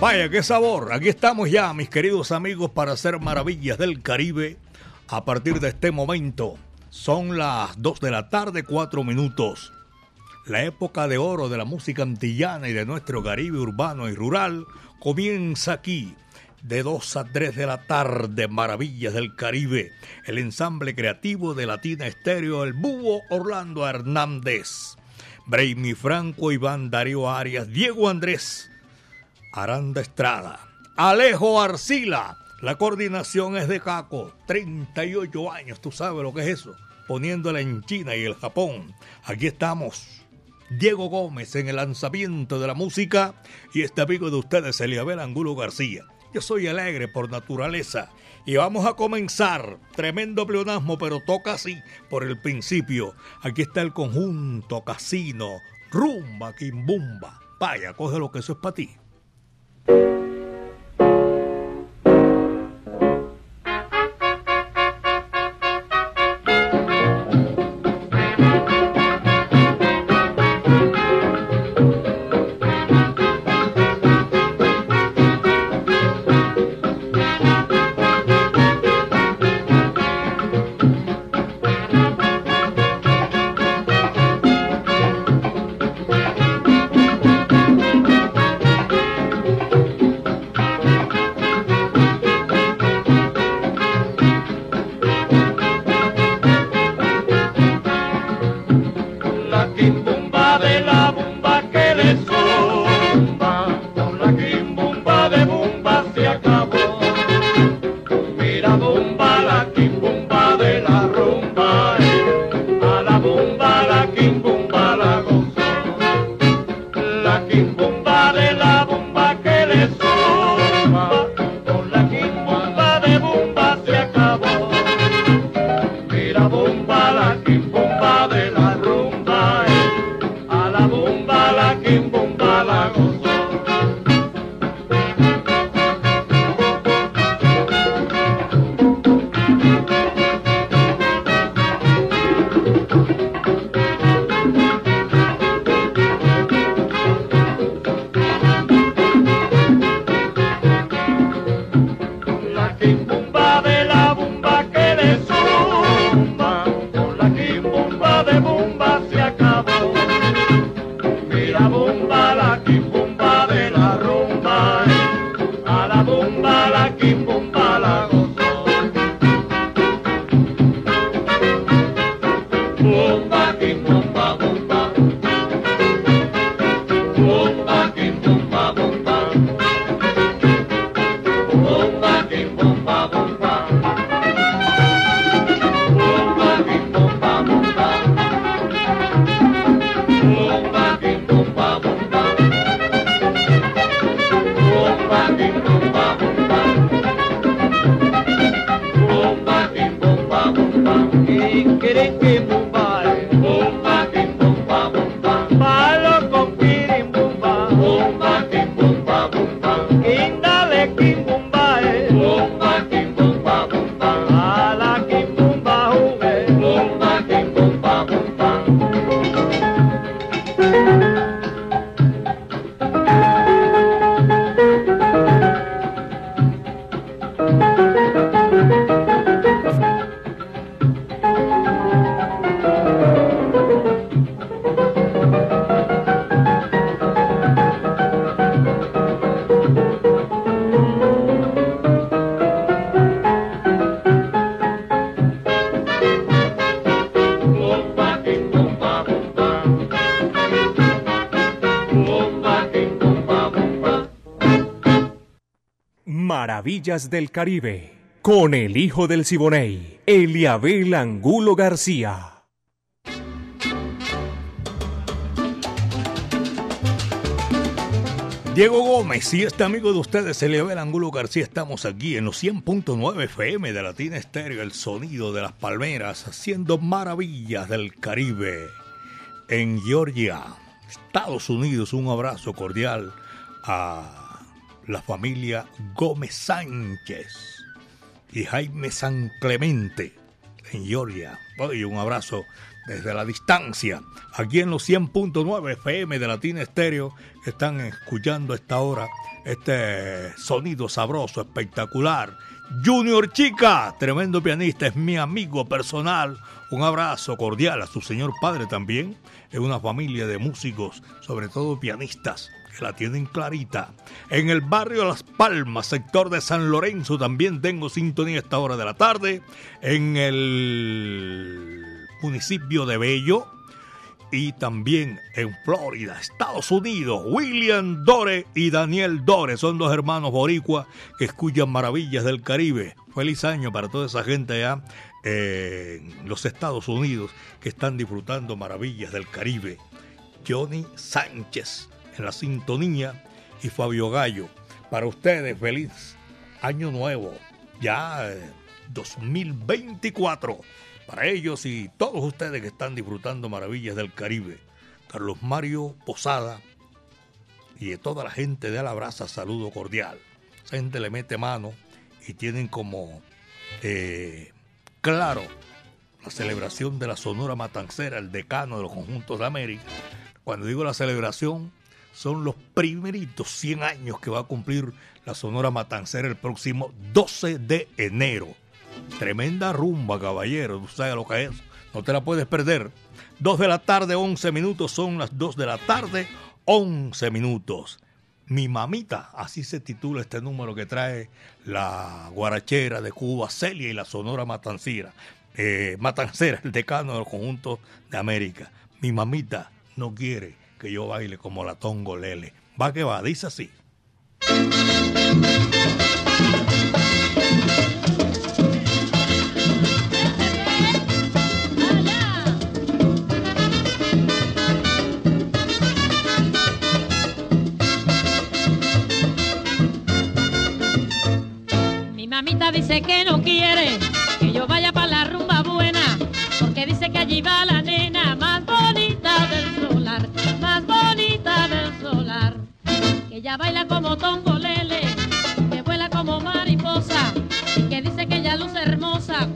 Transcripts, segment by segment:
Vaya, qué sabor. Aquí estamos ya, mis queridos amigos, para hacer maravillas del Caribe. A partir de este momento, son las 2 de la tarde, 4 minutos. La época de oro de la música antillana y de nuestro Caribe urbano y rural comienza aquí. De 2 a 3 de la tarde, Maravillas del Caribe, el ensamble creativo de Latina Estéreo, el búho Orlando Hernández, Braimi Franco, Iván Darío Arias, Diego Andrés, Aranda Estrada, Alejo Arcila. La coordinación es de Caco, 38 años, tú sabes lo que es eso, poniéndola en China y el Japón. Aquí estamos. Diego Gómez en el lanzamiento de la música y este amigo de ustedes, Eliabel Angulo García. Yo soy alegre por naturaleza y vamos a comenzar. Tremendo pleonasmo, pero toca así por el principio. Aquí está el conjunto casino, rumba, quimbumba. Vaya, coge lo que eso es para ti. Thank you. del Caribe, con el hijo del Siboney, Eliabel Angulo García. Diego Gómez, si este amigo de ustedes, Eliabel Angulo García, estamos aquí en los 100.9 FM de Latina Estéreo, el sonido de las palmeras, haciendo maravillas del Caribe. En Georgia, Estados Unidos, un abrazo cordial a la familia Gómez Sánchez y Jaime San Clemente en Georgia. Y un abrazo desde la distancia, aquí en los 100.9 FM de Latina Estéreo, están escuchando esta hora este sonido sabroso, espectacular. Junior Chica, tremendo pianista, es mi amigo personal. Un abrazo cordial a su señor padre también. Es una familia de músicos, sobre todo pianistas, que la tienen clarita. En el barrio Las Palmas, sector de San Lorenzo, también tengo sintonía a esta hora de la tarde. En el municipio de Bello y también en Florida, Estados Unidos. William Dore y Daniel Dore son dos hermanos boricuas que escuchan maravillas del Caribe. Feliz año para toda esa gente allá en los Estados Unidos que están disfrutando maravillas del Caribe. Johnny Sánchez en la sintonía y Fabio Gallo. Para ustedes, feliz año nuevo. Ya 2024 para ellos y todos ustedes que están disfrutando maravillas del Caribe, Carlos Mario Posada y de toda la gente de Alabraza, saludo cordial. Esa gente le mete mano y tienen como eh, claro la celebración de la Sonora Matancera, el decano de los conjuntos de América. Cuando digo la celebración, son los primeritos 100 años que va a cumplir la Sonora Matancera el próximo 12 de enero. Tremenda rumba, caballero. Tú sabes lo que es. No te la puedes perder. Dos de la tarde, 11 minutos. Son las dos de la tarde, 11 minutos. Mi mamita, así se titula este número que trae la guarachera de Cuba, Celia y la Sonora Matancera. Eh, Matancera, el decano del conjunto de América. Mi mamita no quiere que yo baile como la Tongo Lele. Va que va, dice así. Ella baila como tongolele, que vuela como mariposa, y que dice que ella luce hermosa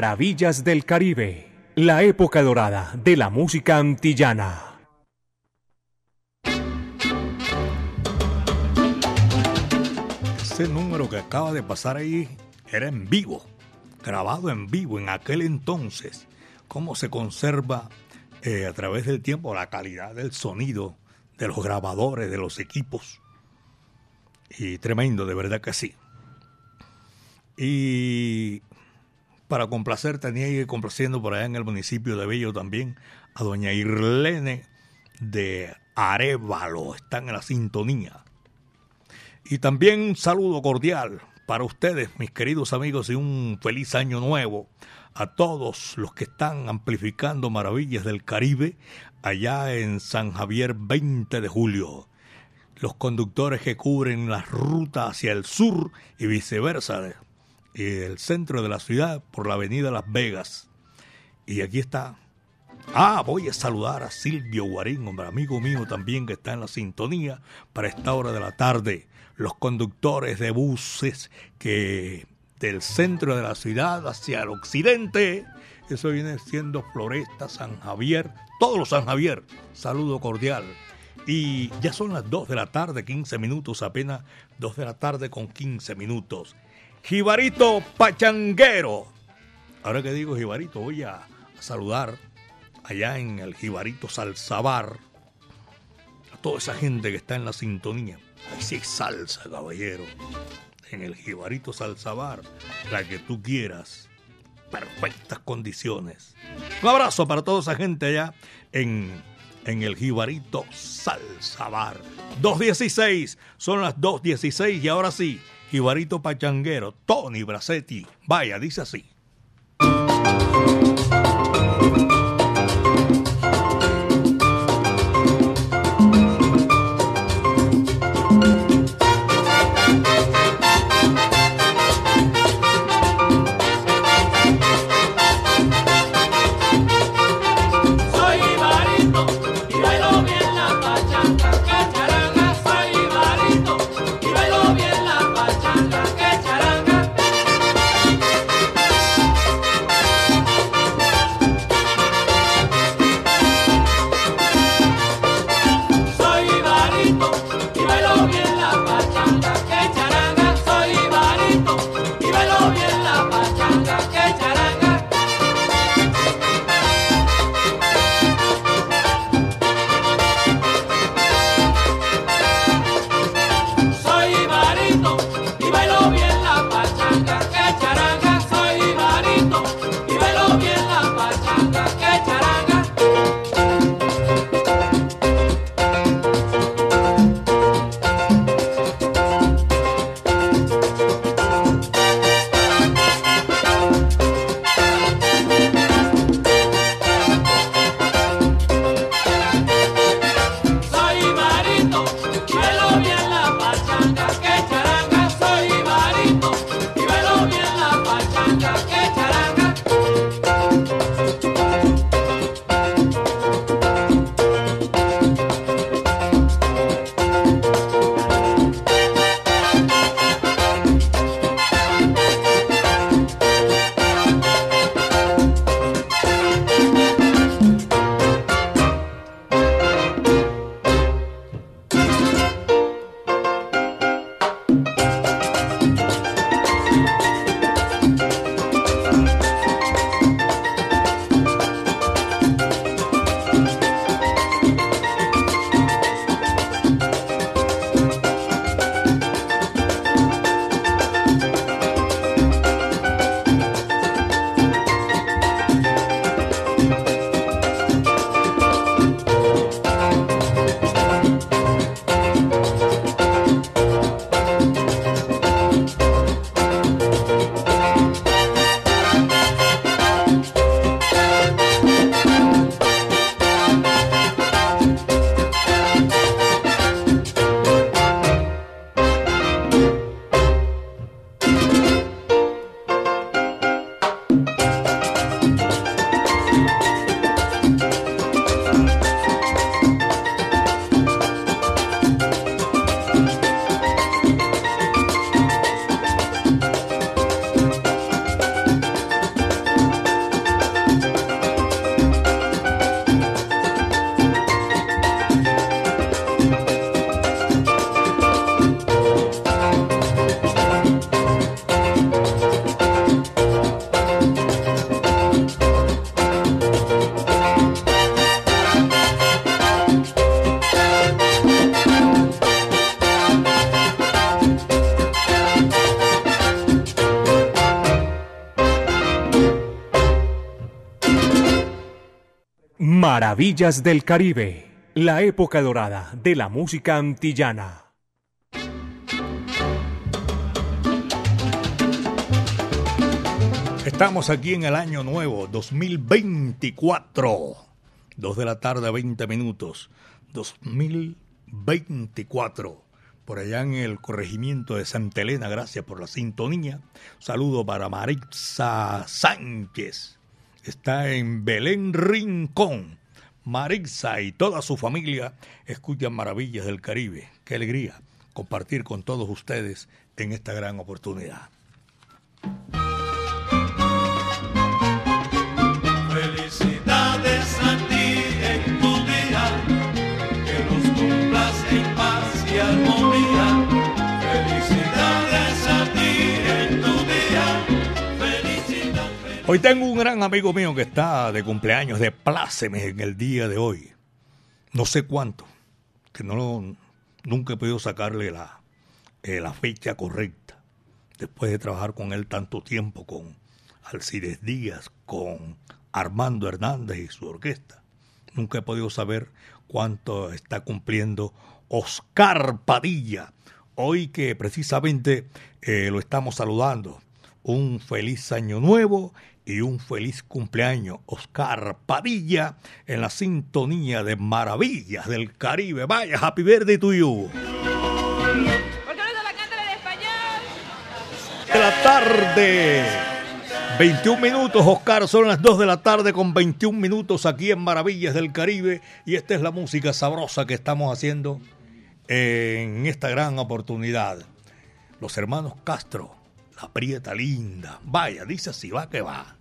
Maravillas del Caribe, la época dorada de la música antillana. Este número que acaba de pasar ahí era en vivo, grabado en vivo en aquel entonces. Cómo se conserva eh, a través del tiempo la calidad del sonido de los grabadores, de los equipos. Y tremendo, de verdad que sí. Y para complacer, tenía ir complaciendo por allá en el municipio de Bello también a doña Irlene de Arevalo. Están en la sintonía. Y también un saludo cordial para ustedes, mis queridos amigos, y un feliz año nuevo a todos los que están amplificando maravillas del Caribe allá en San Javier 20 de julio. Los conductores que cubren la ruta hacia el sur y viceversa, y el centro de la ciudad por la avenida Las Vegas. Y aquí está. Ah, voy a saludar a Silvio Guarín, hombre amigo mío también que está en la sintonía para esta hora de la tarde. Los conductores de buses que del centro de la ciudad hacia el occidente. Eso viene siendo Floresta, San Javier, todos los San Javier. Saludo cordial. Y ya son las 2 de la tarde, 15 minutos, apenas 2 de la tarde con 15 minutos. Jibarito Pachanguero. Ahora que digo Jibarito, voy a, saludar allá en el Jibarito Salsabar a toda esa gente que está en la sintonía. Ahí sí salsa, caballero en el Jibarito Salsabar, la que tú quieras. Perfectas condiciones. Un abrazo para toda esa gente allá en, en el Jibarito Salsabar. 2.16, son las 2.16 y ahora sí, Jibarito Pachanguero, Tony Bracetti. Vaya, dice así. Maravillas del Caribe, la época dorada de la música antillana. Estamos aquí en el año nuevo, 2024. Dos de la tarde, 20 minutos. 2024. Por allá en el corregimiento de Santa Elena, gracias por la sintonía. saludo para Maritza Sánchez está en Belén Rincón. Marixa y toda su familia escuchan Maravillas del Caribe. Qué alegría compartir con todos ustedes en esta gran oportunidad. Hoy tengo un gran amigo mío que está de cumpleaños, de pláceme en el día de hoy. No sé cuánto, que no nunca he podido sacarle la, eh, la fecha correcta. Después de trabajar con él tanto tiempo, con Alcides Díaz, con Armando Hernández y su orquesta. Nunca he podido saber cuánto está cumpliendo Oscar Padilla. Hoy que precisamente eh, lo estamos saludando. Un feliz año nuevo y un feliz cumpleaños, Oscar Padilla, en la sintonía de Maravillas del Caribe. Vaya, happy birthday to you. ¿Por qué no la canta en español? De la tarde. 21 minutos, Oscar, son las 2 de la tarde con 21 minutos aquí en Maravillas del Caribe y esta es la música sabrosa que estamos haciendo en esta gran oportunidad. Los hermanos Castro, la prieta linda, vaya, dice así, va que va.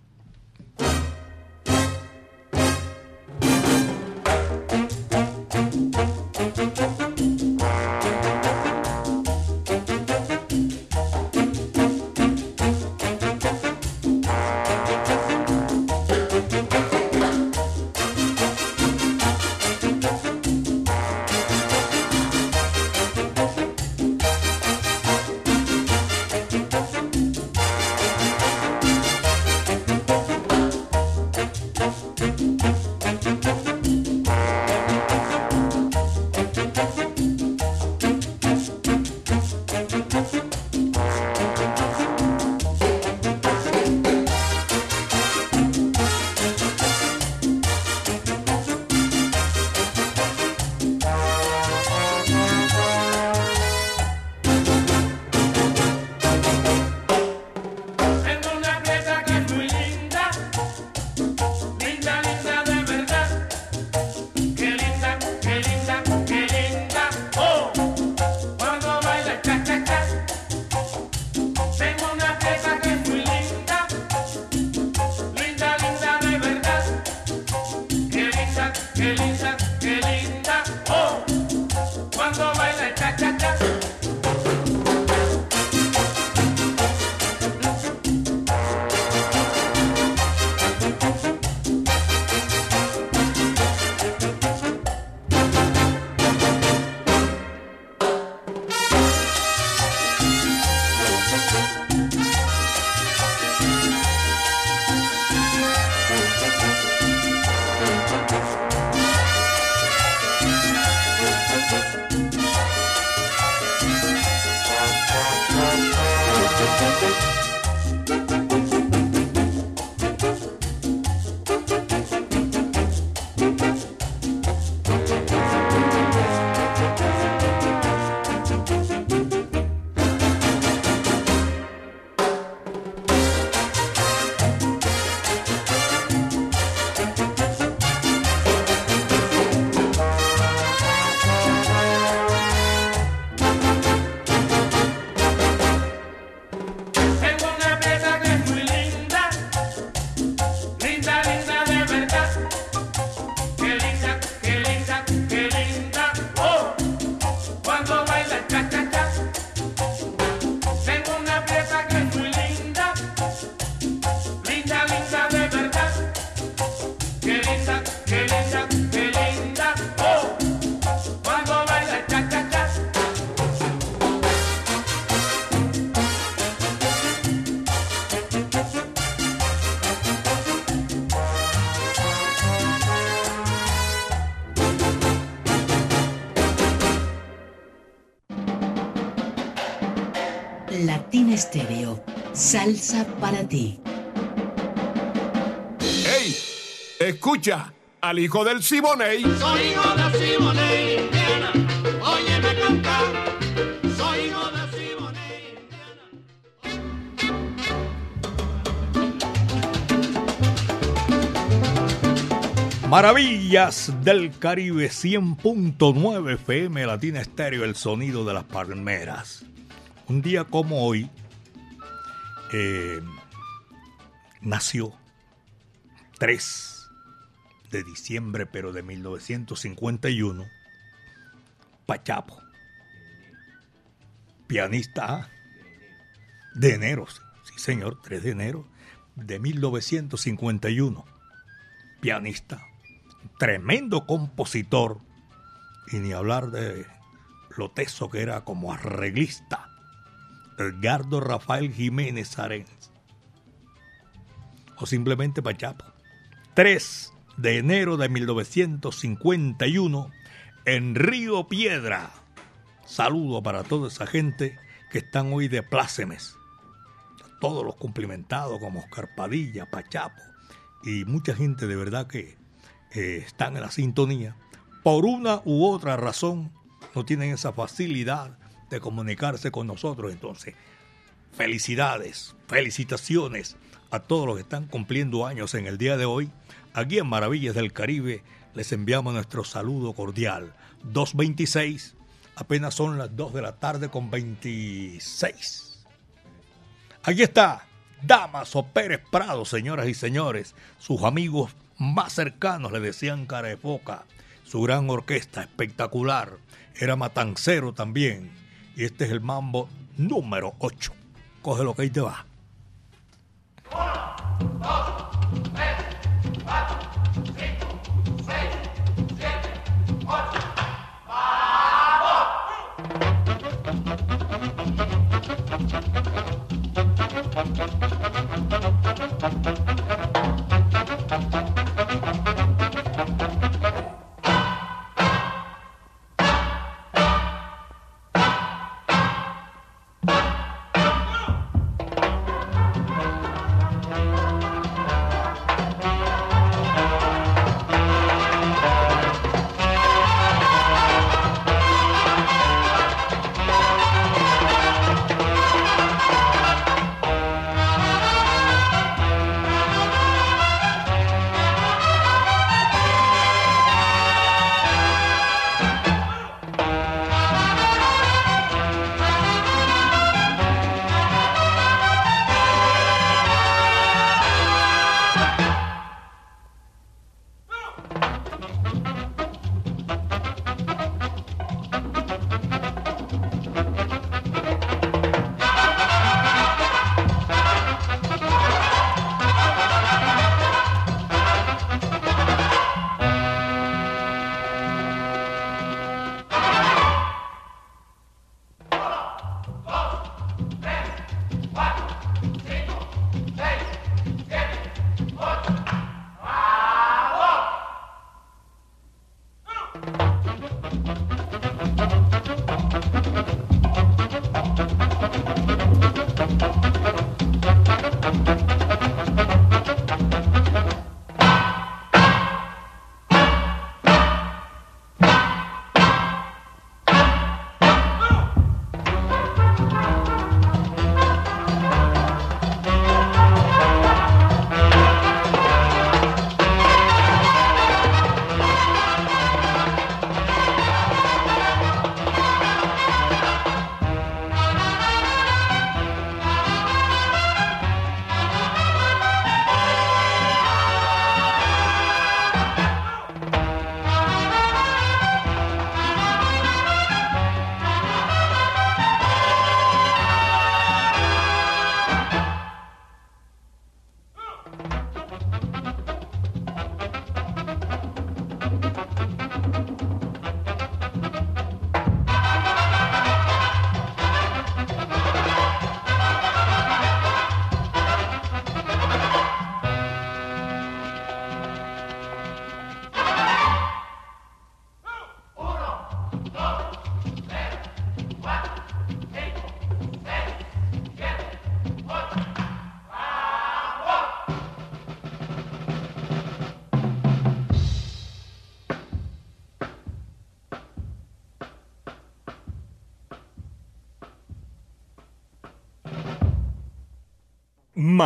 Salsa para ti. ¡Ey! Escucha al hijo del Siboney. Soy hijo de Siboney, Indiana. Óyeme cantar. Soy hijo de Siboney, Indiana. Maravillas del Caribe 100.9 FM Latina Estéreo, el sonido de las palmeras. Un día como hoy eh, nació 3 de diciembre, pero de 1951, Pachapo, pianista ¿ah? de enero, sí señor, 3 de enero de 1951, pianista tremendo compositor, y ni hablar de lo teso que era como arreglista, Edgardo Rafael Jiménez Arenas, o simplemente Pachapo. 3 de enero de 1951 en Río Piedra. Saludo para toda esa gente que están hoy de plácemes. Todos los cumplimentados como Oscar Padilla, Pachapo y mucha gente de verdad que eh, están en la sintonía, por una u otra razón no tienen esa facilidad de comunicarse con nosotros. Entonces, felicidades, felicitaciones a todos los que están cumpliendo años en el día de hoy. Aquí en Maravillas del Caribe les enviamos nuestro saludo cordial. 226, apenas son las 2 de la tarde con 26. Aquí está Damaso Pérez Prado, señoras y señores, sus amigos más cercanos le decían cara de foca. Su gran orquesta espectacular era matancero también. Y este es el mambo número 8. Coge lo que ahí te va. Uno, dos, tres, cuatro, cinco, seis, siete, ocho. ¡Vamos!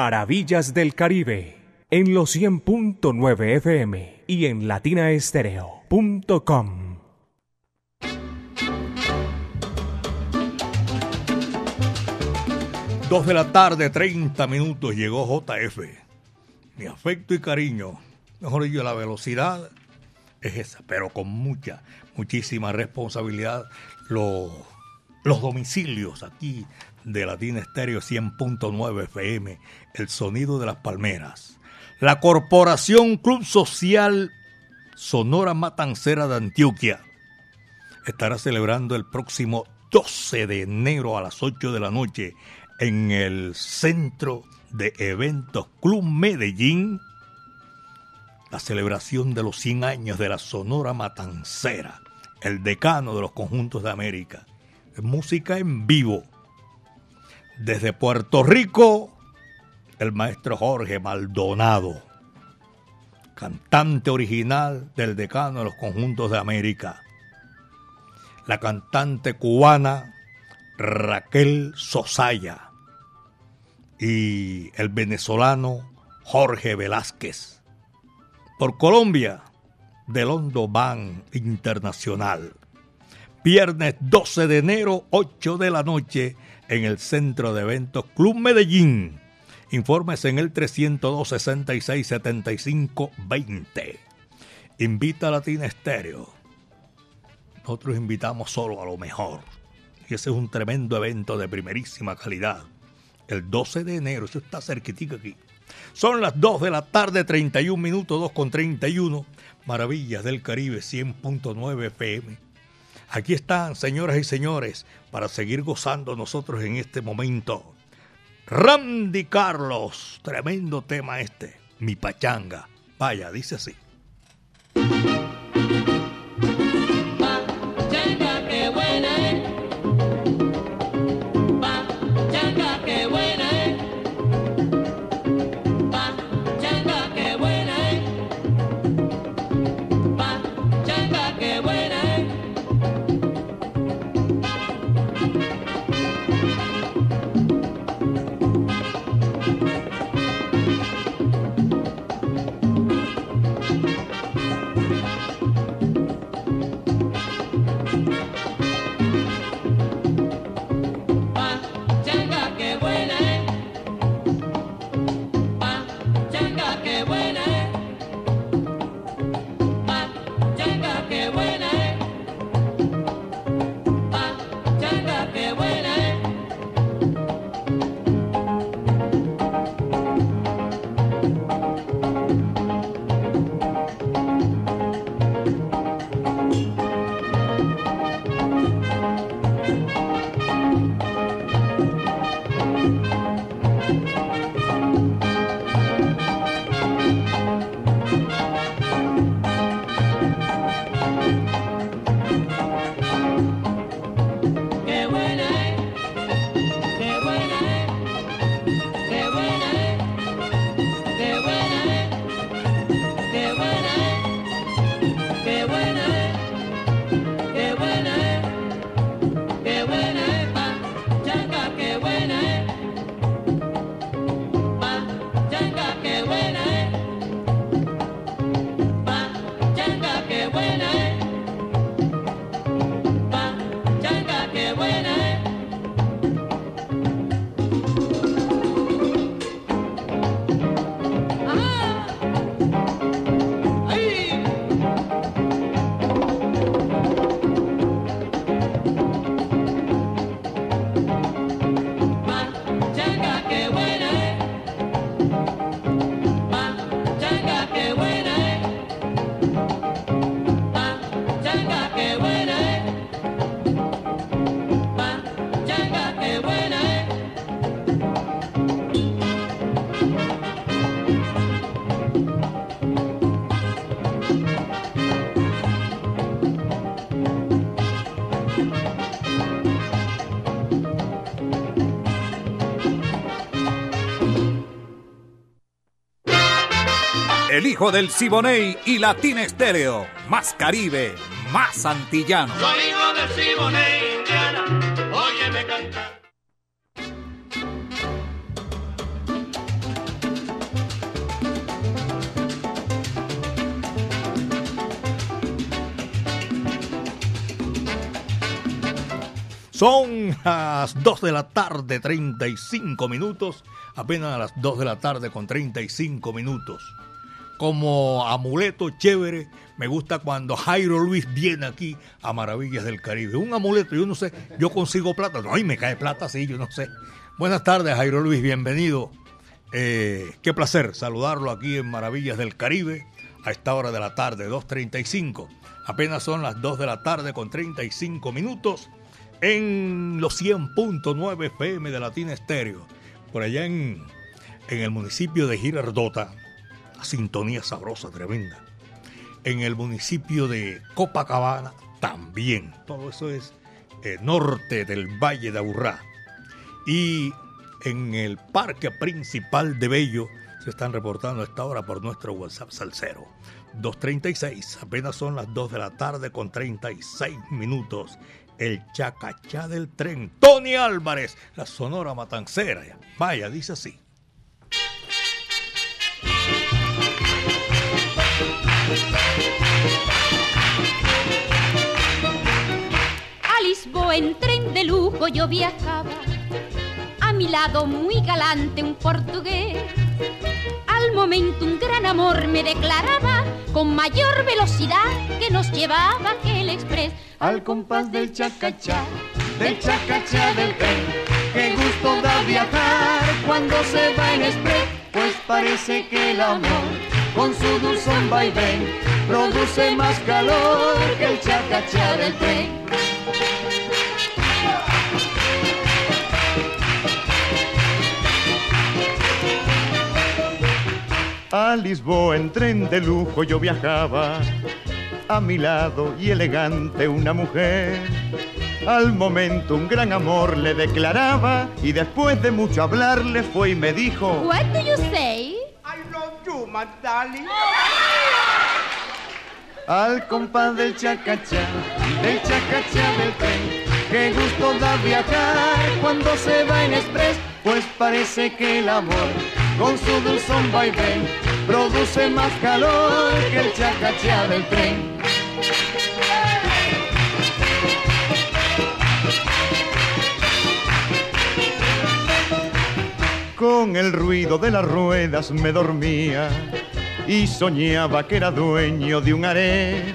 Maravillas del Caribe en los 100.9 FM y en latinaestereo.com. Dos de la tarde, 30 minutos, llegó JF. Mi afecto y cariño, mejor dicho, la velocidad es esa, pero con mucha, muchísima responsabilidad. Los, los domicilios aquí de Latina Estéreo 100.9 FM, el sonido de las palmeras. La Corporación Club Social Sonora Matancera de Antioquia estará celebrando el próximo 12 de enero a las 8 de la noche en el Centro de Eventos Club Medellín la celebración de los 100 años de la Sonora Matancera, el decano de los conjuntos de América. Música en vivo. Desde Puerto Rico, el maestro Jorge Maldonado, cantante original del decano de los conjuntos de América. La cantante cubana Raquel Sosaya y el venezolano Jorge Velázquez. Por Colombia, del Hondo Ban Internacional. Viernes 12 de enero, 8 de la noche, en el Centro de Eventos Club Medellín. Informes en el 302 66 75 20. Invita a Latina Estéreo. Nosotros invitamos solo a lo mejor. Y ese es un tremendo evento de primerísima calidad. El 12 de enero, eso está cerquitito aquí. Son las 2 de la tarde, 31 minutos, 2 con 31. Maravillas del Caribe, 100.9 FM. Aquí están, señoras y señores, para seguir gozando nosotros en este momento. Randy Carlos, tremendo tema este, mi pachanga. Vaya, dice así. el hijo del Siboney y Latín Estéreo. Más Caribe, más antillano. Soy hijo del Siboney, Indiana, óyeme cantar. Son las 2 de la tarde, 35 minutos. Apenas a las 2 de la tarde con 35 minutos. Como amuleto chévere, me gusta cuando Jairo Luis viene aquí a Maravillas del Caribe. Un amuleto, yo no sé, yo consigo plata. No, y me cae plata, sí, yo no sé. Buenas tardes, Jairo Luis, bienvenido. Eh, qué placer saludarlo aquí en Maravillas del Caribe a esta hora de la tarde, 2.35. Apenas son las 2 de la tarde con 35 minutos en los 100.9 FM de Latina Estéreo. Por allá en, en el municipio de Girardota, sintonía sabrosa, tremenda. En el municipio de Copacabana, también. Todo eso es eh, norte del Valle de Aburrá. Y en el parque principal de Bello se están reportando a esta hora por nuestro WhatsApp Salcero. 2.36, apenas son las 2 de la tarde con 36 minutos. El chacachá del tren. Tony Álvarez, la sonora matancera. Vaya, dice así. Lisboa en tren de lujo yo viajaba. A mi lado muy galante un portugués. Al momento un gran amor me declaraba con mayor velocidad que nos llevaba aquel express. Al compás del chacachá, del chacachá del tren. Qué gusto da viajar cuando se va en express, pues parece que el amor con su dulzón vaivén produce más calor que el chacachá del tren. A Lisboa en tren de lujo yo viajaba, a mi lado y elegante una mujer. Al momento un gran amor le declaraba y después de mucho hablarle fue y me dijo, What do you say? I love you, my darling. Al compás del chacachá, del chacachá del tren. Qué gusto da viajar cuando se va en express, pues parece que el amor con su dulzón vaivén produce más calor que el chacachá del tren. Con el ruido de las ruedas me dormía y soñaba que era dueño de un harén.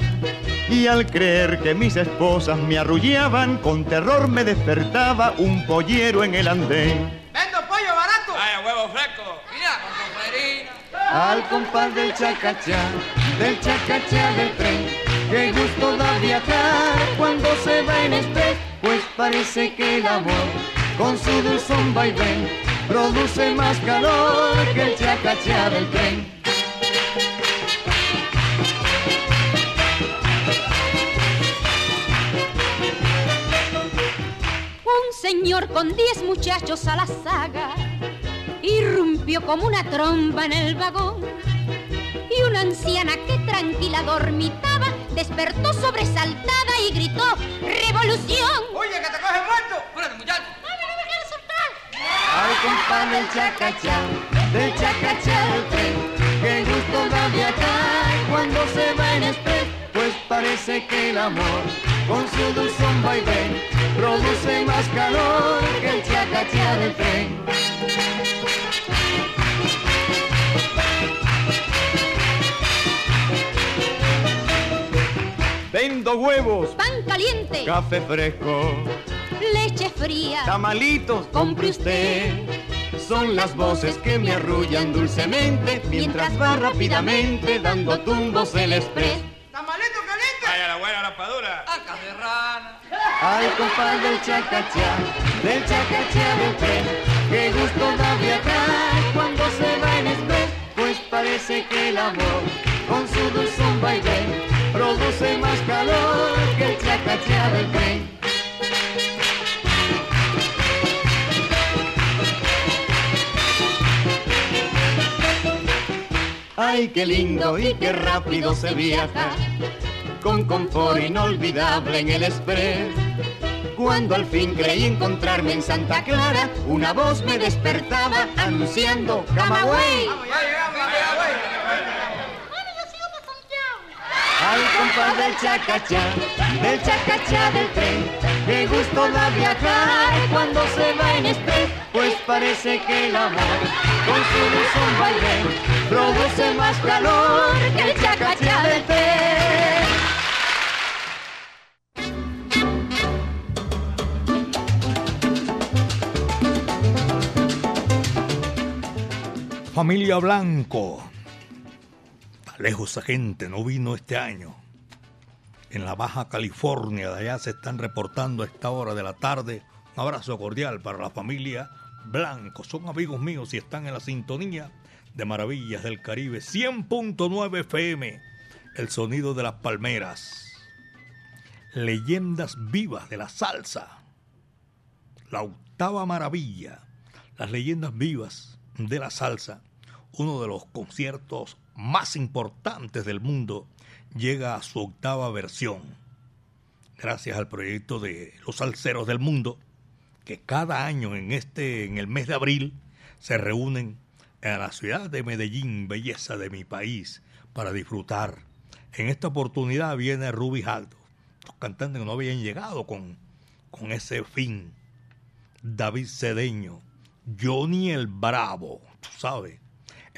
Y al creer que mis esposas me arrullaban, con terror me despertaba un pollero en el andén. ¡Vendo pollo barato! ¡Vaya huevo fresco! Al compás del chacachá, del chacachá del tren. Qué gusto da viajar cuando se va en express, pues parece que el amor con su dulzón vaivén produce más calor que el chacachá del tren. Un señor con diez muchachos a la saga irrumpió como una tromba en el vagón. Y una anciana que tranquila dormitaba despertó sobresaltada y gritó ¡Revolución! ¡Oye, que te coge muerto! ¡Fuera, muchacho! ¡Ay, me dejaron soltar! Al compás del chacachá, del chacachá del tren. Qué gusto da viajar cuando se va en express, pues parece que el amor con su dulzón vaivén produce más calor que el chacachá del tren. Vendo huevos, Pan caliente, café fresco, leche fría. tamalitos, compre usted. Son las voces que me arrullan dulcemente mientras va rápidamente dando tumbos el express. ¡Tamalito caliente! ¡Vaya la buena raspadura! ¡Acá de rana! Al compás del chacachá, del chacachá del tren. Qué gusto da viajar cuando se va en express, pues parece que el amor con su dulzón vaivén produce más calor que el chacachá del tren. Ay, qué lindo y qué rápido se viaja, con confort inolvidable en el express. Cuando al fin creí encontrarme en Santa Clara, una voz me despertaba anunciando Camagüey. ¡Ya llegamos, ya, güey! Bueno, yo sigo para Santiago. Al compás del chacachá, del chacachá del tren. Qué gusto da viajar cuando se va en express, pues parece que el amor con su luz un vaivén produce más calor que el chacachá del pez. Familia Blanco. Lejos esa gente, no vino este año. En la Baja California, de allá se están reportando a esta hora de la tarde. Un abrazo cordial para la familia Blanco. Son amigos míos y están en la sintonía de Maravillas del Caribe. 100.9 FM. El sonido de las palmeras. Leyendas vivas de la salsa. La octava maravilla. Las leyendas vivas de la salsa uno de los conciertos más importantes del mundo, llega a su octava versión. Gracias al proyecto de los salseros del mundo, que cada año en este en el mes de abril se reúnen en la ciudad de Medellín, belleza de mi país, para disfrutar. En esta oportunidad viene Ruby Aldo, los cantantes que no habían llegado con, con ese fin. David Cedeño, Johnny el Bravo, tú sabes,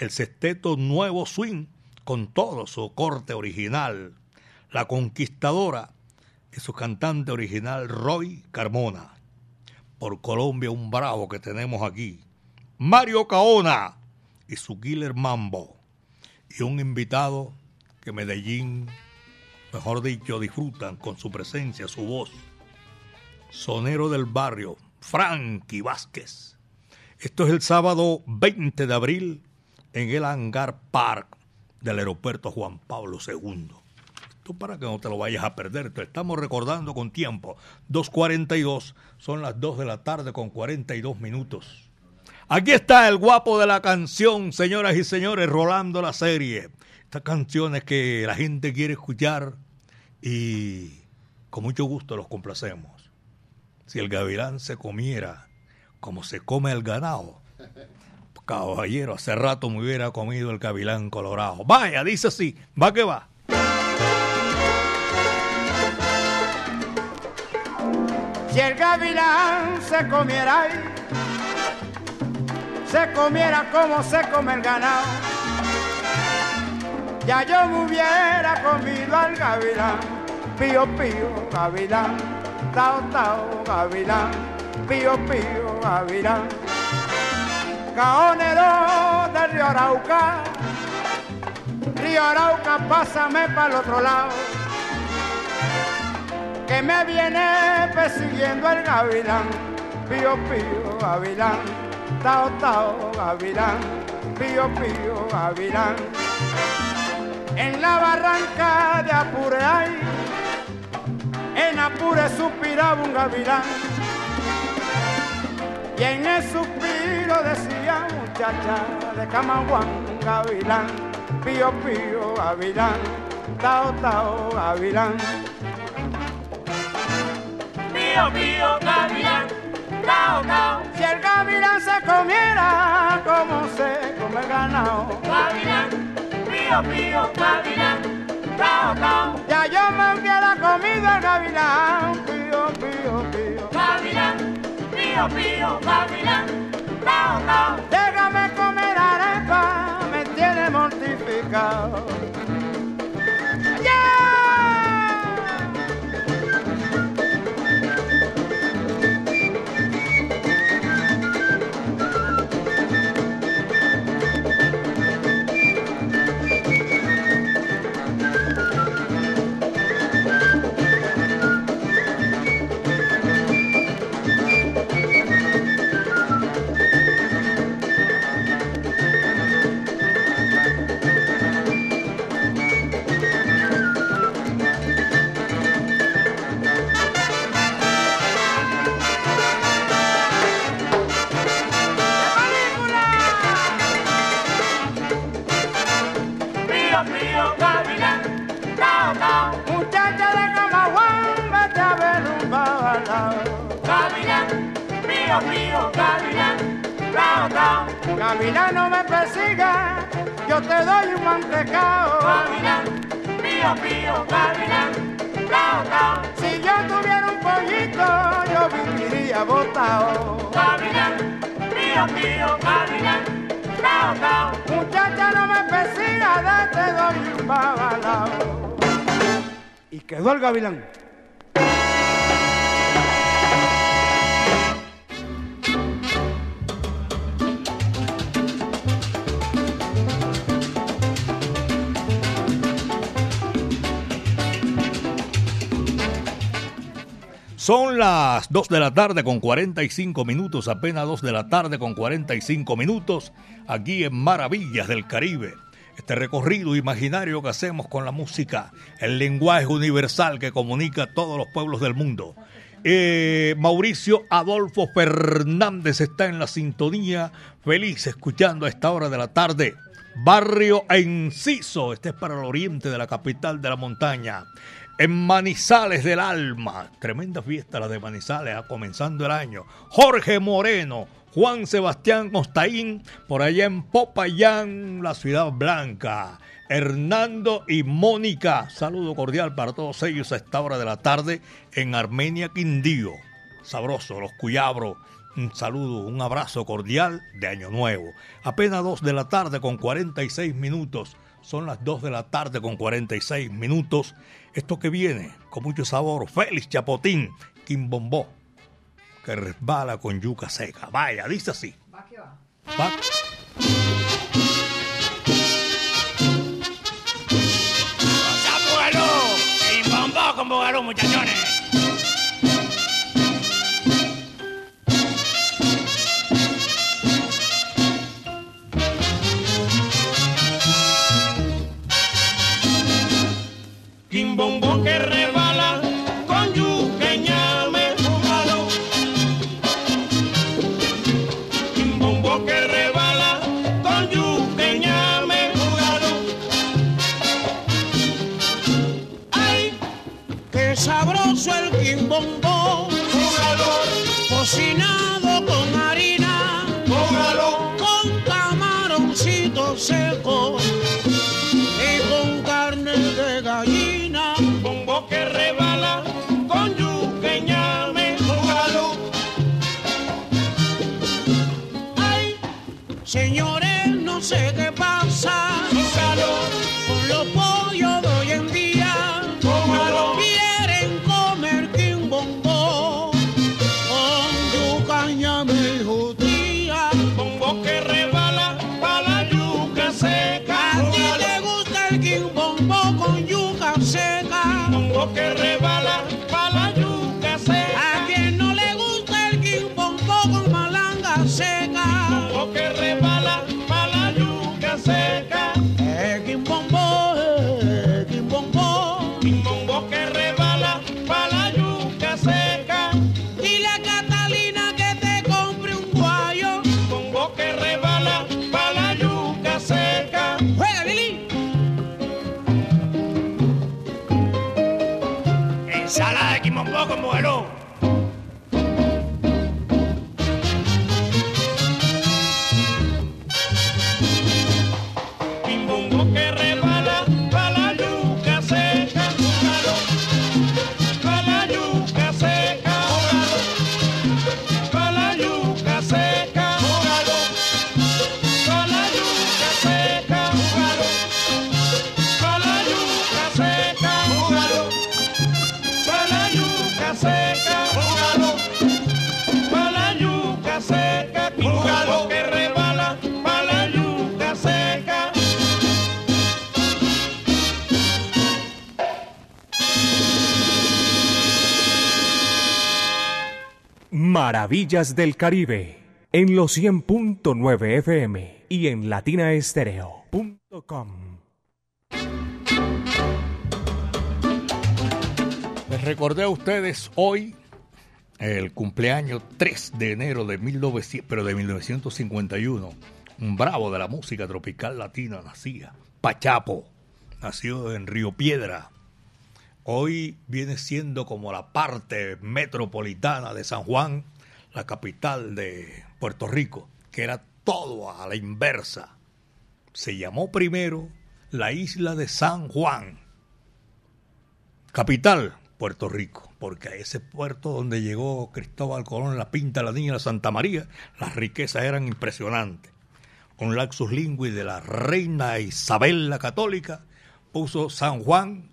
el sexteto Nuevo Swing con todo su corte original, La Conquistadora y su cantante original Roy Carmona. Por Colombia un bravo que tenemos aquí, Mario Caona y su Killer Mambo. Y un invitado que Medellín, mejor dicho, disfrutan con su presencia, su voz. Sonero del barrio, Frankie Vázquez. Esto es el sábado 20 de abril en el Hangar Park del aeropuerto Juan Pablo II. Esto para que no te lo vayas a perder, te estamos recordando con tiempo. 2.42, son las 2 de la tarde con 42 minutos. Aquí está el guapo de la canción, señoras y señores, rolando la serie. Estas canciones que la gente quiere escuchar y con mucho gusto los complacemos. Si el gavilán se comiera como se come el ganado, caballero, hace rato me hubiera comido el gavilán colorado. Vaya, dice así, va que va. Si el gavilán se comiera se comiera como se come el ganado, ya yo me hubiera comido al gavilán, pío pío gavilán, tao tao gavilán, pío pío gavilán. Caonero del río Arauca, río Arauca, pásame para el otro lado que me viene persiguiendo el gavilán, pío pío gavilán, tao tao gavilán, pío pío gavilán. En la barranca de Apure hay, en Apure suspiraba un gavilán, y en el suspiro decía muchacha de Camaguán, gavilán, pío pío gavilán, tao tao gavilán. Pío, pío, gavilán, cao, cao. Si el gavilán se comiera como se come el ganado, Gavilán, pío, pío, gavilán, cao, cao. ya yo me hubiera comido el gavilán, pío, pío, pío, pío, gavilán, cao, cao. Déjame comer arepa, me tiene mortificado. Gavilán no me persiga, yo te doy un mantecao. Gavilán, pío, pío, gavilán, cao, cao. Si yo tuviera un pollito yo viviría botado. Gavilán, mío, mío, gavilán, cao, cao. Muchacha, no me persigas, te doy un babalao. Y quedó el gavilán. Son las 2 de la tarde con 45 minutos, apenas 2 de la tarde con 45 minutos, aquí en Maravillas del Caribe. Este recorrido imaginario que hacemos con la música, el lenguaje universal que comunica a todos los pueblos del mundo. Eh, Mauricio Adolfo Fernández está en la sintonía, feliz escuchando a esta hora de la tarde. Barrio Enciso, este es para el oriente de la capital de la montaña en Manizales del Alma. Tremenda fiesta la de Manizales, ah, comenzando el año. Jorge Moreno, Juan Sebastián Costaín, por allá en Popayán, la ciudad blanca. Hernando y Mónica, saludo cordial para todos ellos a esta hora de la tarde en Armenia Quindío. Sabroso, los Cuyabros. Un saludo, un abrazo cordial de Año Nuevo. Apenas 2 de la tarde con 46 minutos. Son las 2 de la tarde con 46 minutos. Esto que viene con mucho sabor, Félix Chapotín, Quimbombó, que resbala con yuca seca. Vaya, dice así. Va que va. Va. ¡Bugalú! ¡Quimbombó con Bugalú, muchachones! Maravillas del Caribe en los 100.9 FM y en latinaestereo.com. Les recordé a ustedes hoy el cumpleaños 3 de enero de 1900, pero de 1951. Un bravo de la música tropical latina nacía. Pachapo, nació en Río Piedra. Hoy viene siendo como la parte metropolitana de San Juan, la capital de Puerto Rico, que era todo a la inversa. Se llamó primero la isla de San Juan. Capital, Puerto Rico, porque a ese puerto donde llegó Cristóbal Colón, la Pinta, la Niña, la Santa María, las riquezas eran impresionantes. Un laxus lingui de la reina Isabel la Católica puso San Juan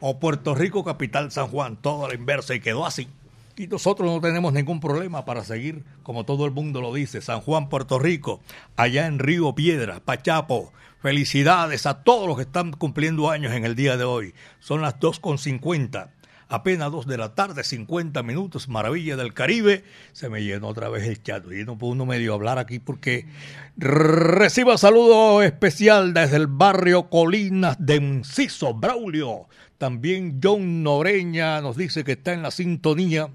o Puerto Rico capital San Juan, todo a la inversa y quedó así. Y nosotros no tenemos ningún problema para seguir, como todo el mundo lo dice, San Juan, Puerto Rico, allá en Río Piedra, Pachapo. Felicidades a todos los que están cumpliendo años en el día de hoy. Son las 2.50 apenas 2 de la tarde, 50 minutos, maravilla del Caribe. Se me llenó otra vez el chat y no puedo uno medio hablar aquí porque reciba saludo especial desde el barrio Colinas de Enciso, Braulio. También John Noreña nos dice que está en la sintonía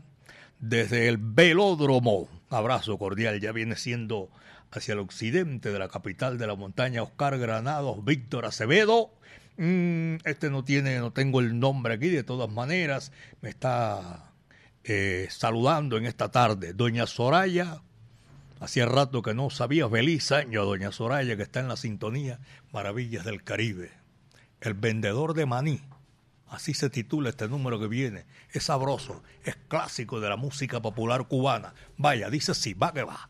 desde el velódromo. Abrazo cordial, ya viene siendo hacia el occidente de la capital de la montaña, Oscar Granados, Víctor Acevedo. Mm, este no tiene, no tengo el nombre aquí, de todas maneras, me está eh, saludando en esta tarde. Doña Soraya, hacía rato que no sabía, feliz año, Doña Soraya, que está en la sintonía Maravillas del Caribe. El vendedor de maní. Así se titula este número que viene. Es sabroso, es clásico de la música popular cubana. Vaya, dice sí, va que va.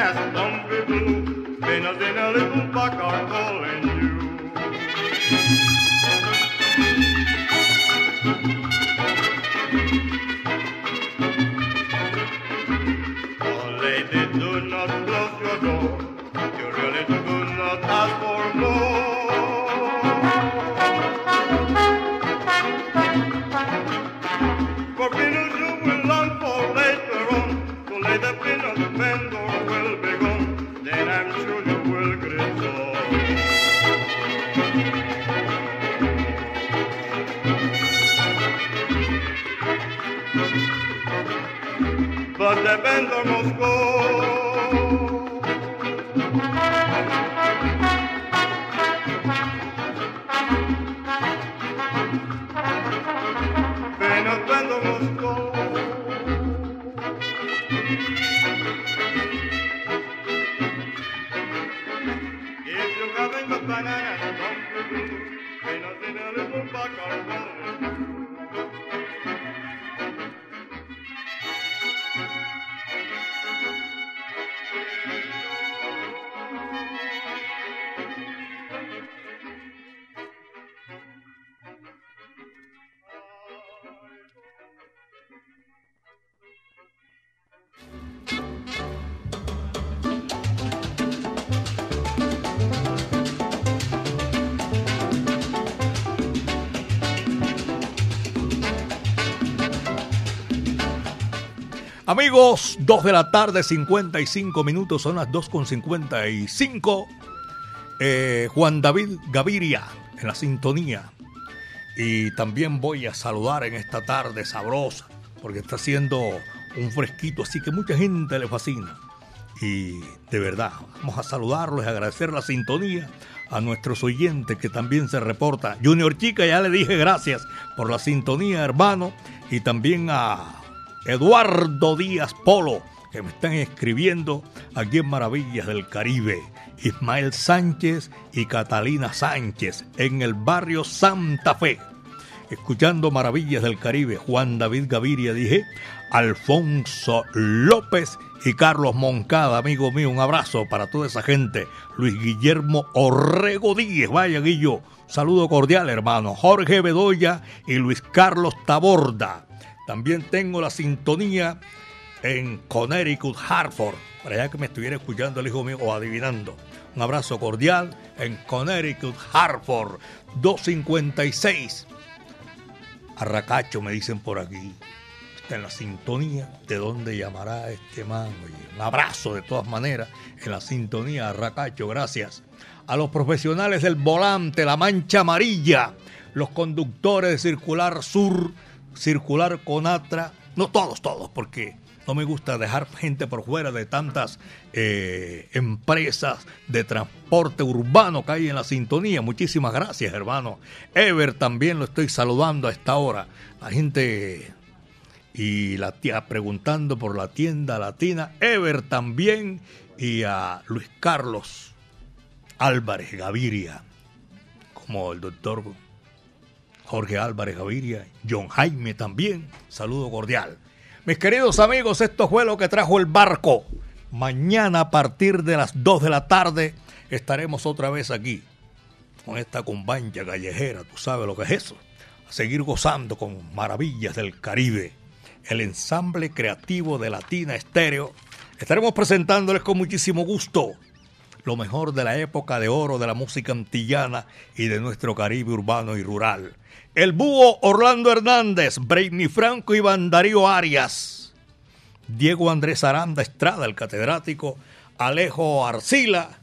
Amigos, 2 de la tarde, 55 minutos, son las 2.55. Eh, Juan David Gaviria en la sintonía. Y también voy a saludar en esta tarde sabrosa, porque está haciendo un fresquito, así que mucha gente le fascina. Y de verdad, vamos a saludarlos y agradecer la sintonía a nuestros oyentes que también se reporta. Junior Chica, ya le dije gracias por la sintonía, hermano. Y también a Eduardo Díaz Polo, que me están escribiendo aquí en Maravillas del Caribe. Ismael Sánchez y Catalina Sánchez en el barrio Santa Fe. Escuchando Maravillas del Caribe, Juan David Gaviria dije, Alfonso López y Carlos Moncada, amigo mío, un abrazo para toda esa gente. Luis Guillermo Orrego Díez, vaya Guillo, saludo cordial hermano. Jorge Bedoya y Luis Carlos Taborda. También tengo la sintonía en Connecticut, Hartford, para allá que me estuviera escuchando el hijo mío o adivinando. Un abrazo cordial en Connecticut, Hartford, 256. Arracacho, me dicen por aquí. Está en la sintonía de dónde llamará este man. Un abrazo de todas maneras en la sintonía, Arracacho, gracias. A los profesionales del volante, la mancha amarilla, los conductores de Circular Sur, Circular Conatra, no todos, todos, porque no me gusta dejar gente por fuera de tantas eh, empresas de transporte urbano que hay en la sintonía. Muchísimas gracias, hermano. Ever también lo estoy saludando a esta hora. La gente y la tía preguntando por la tienda latina. Ever también y a Luis Carlos Álvarez Gaviria, como el doctor Jorge Álvarez Gaviria, John Jaime también. Saludo cordial. Mis queridos amigos, esto fue lo que trajo el barco. Mañana a partir de las 2 de la tarde estaremos otra vez aquí con esta cumbancha callejera, tú sabes lo que es eso. A seguir gozando con maravillas del Caribe. El ensamble creativo de Latina Estéreo. Estaremos presentándoles con muchísimo gusto lo mejor de la época de oro de la música antillana y de nuestro Caribe urbano y rural. El búho Orlando Hernández, Brainy Franco y Bandarío Arias. Diego Andrés Aranda Estrada, el catedrático, Alejo Arcila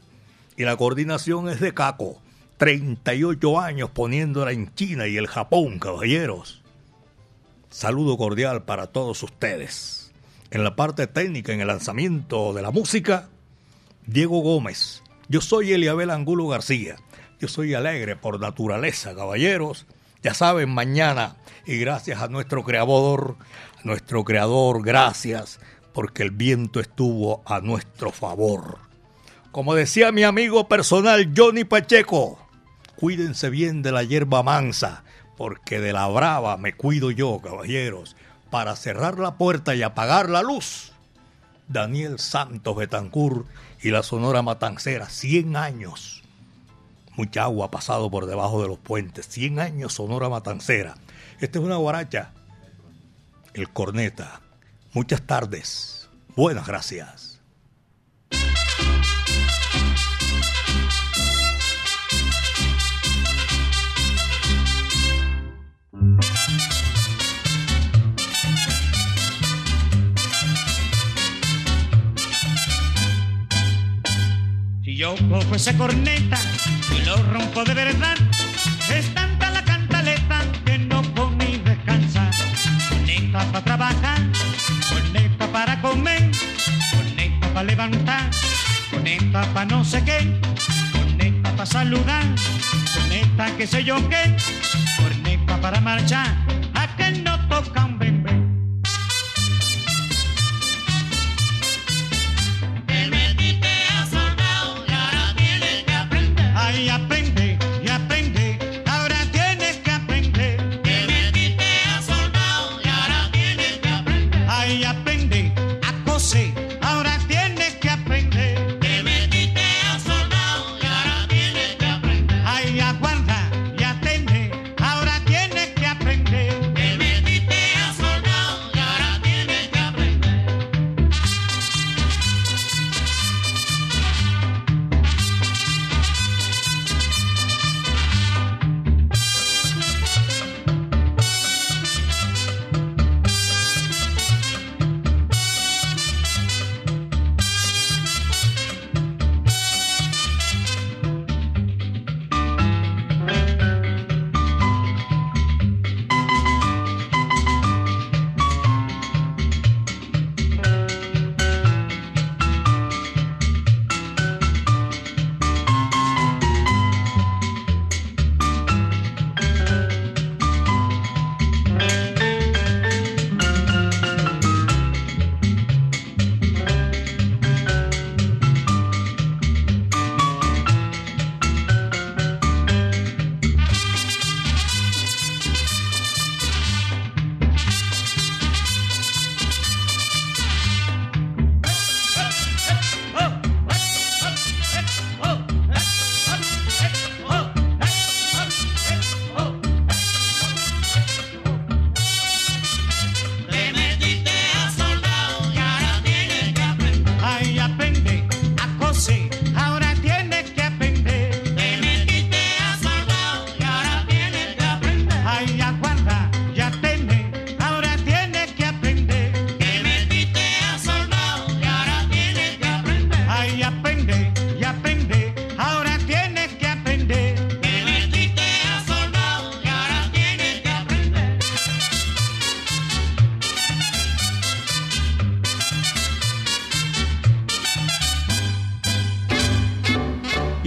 y la coordinación es de Caco. 38 años poniéndola en China y el Japón, caballeros. Saludo cordial para todos ustedes. En la parte técnica, en el lanzamiento de la música, Diego Gómez. Yo soy Eliabel Angulo García. Yo soy alegre por naturaleza, caballeros. Ya saben, mañana, y gracias a nuestro creador, a nuestro creador, gracias, porque el viento estuvo a nuestro favor. Como decía mi amigo personal Johnny Pacheco, cuídense bien de la hierba mansa, porque de la brava me cuido yo, caballeros, para cerrar la puerta y apagar la luz. Daniel Santos Betancur y la Sonora Matancera, 100 años Mucha agua ha pasado por debajo de los puentes. 100 años Sonora Matancera. Esta es una guaracha. El corneta. Muchas tardes. Buenas gracias. Yo cojo esa corneta y lo rompo de verdad, es tanta la cantaleta que no puedo ni descansar. Corneta para trabajar, corneta para comer, corneta para levantar, corneta para no sé qué, corneta para saludar, corneta que sé yo qué, corneta para marchar, a que no toca